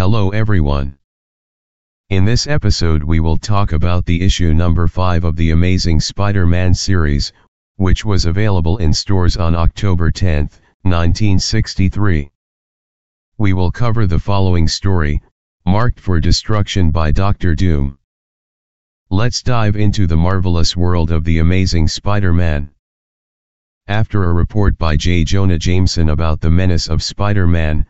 Hello everyone. In this episode we will talk about the issue number 5 of the Amazing Spider-Man series, which was available in stores on October 10, 1963. We will cover the following story, marked for destruction by Doctor Doom. Let's dive into the marvelous world of the Amazing Spider-Man. After a report by J. Jonah Jameson about the menace of Spider-Man,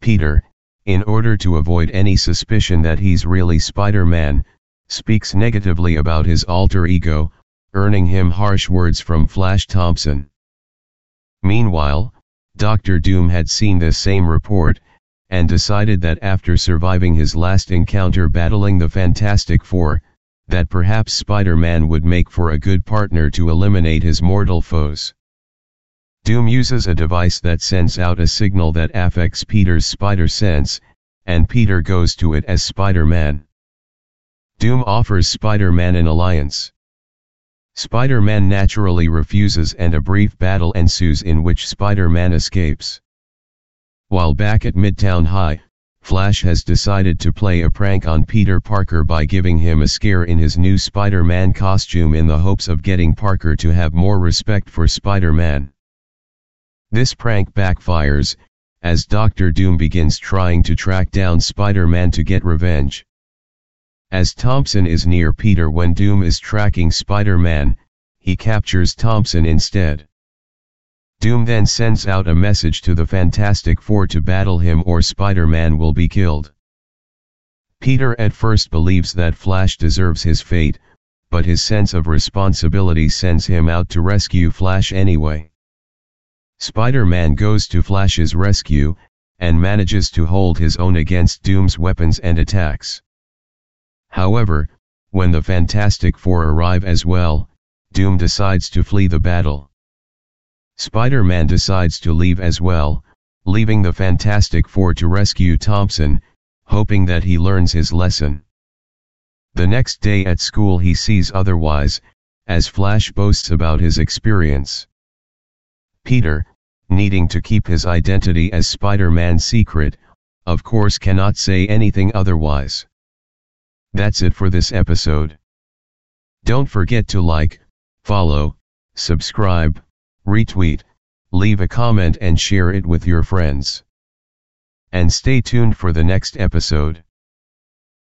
Peter, in order to avoid any suspicion that he's really Spider-Man, speaks negatively about his alter ego, earning him harsh words from Flash Thompson. Meanwhile, Doctor Doom had seen this same report, and decided that after surviving his last encounter battling the Fantastic Four, that perhaps Spider-Man would make for a good partner to eliminate his mortal foes. Doom uses a device that sends out a signal that affects Peter's spider sense, and Peter goes to it as Spider-Man. Doom offers Spider-Man an alliance. Spider-Man naturally refuses and a brief battle ensues in which Spider-Man escapes. While back at Midtown High, Flash has decided to play a prank on Peter Parker by giving him a scare in his new Spider-Man costume in the hopes of getting Parker to have more respect for Spider-Man. This prank backfires, as Doctor Doom begins trying to track down Spider-Man to get revenge. As Thompson is near Peter when Doom is tracking Spider-Man, he captures Thompson instead. Doom then sends out a message to the Fantastic Four to battle him or Spider-Man will be killed. Peter at first believes that Flash deserves his fate, but his sense of responsibility sends him out to rescue Flash anyway. Spider-Man goes to Flash's rescue, and manages to hold his own against Doom's weapons and attacks. However, when the Fantastic Four arrive as well, Doom decides to flee the battle. Spider-Man decides to leave as well, leaving the Fantastic Four to rescue Thompson, hoping that he learns his lesson. The next day at school he sees otherwise, as Flash boasts about his experience. Peter, needing to keep his identity as Spider-Man secret, of course cannot say anything otherwise. That's it for this episode. Don't forget to like, follow, subscribe, retweet, leave a comment and share it with your friends. And stay tuned for the next episode.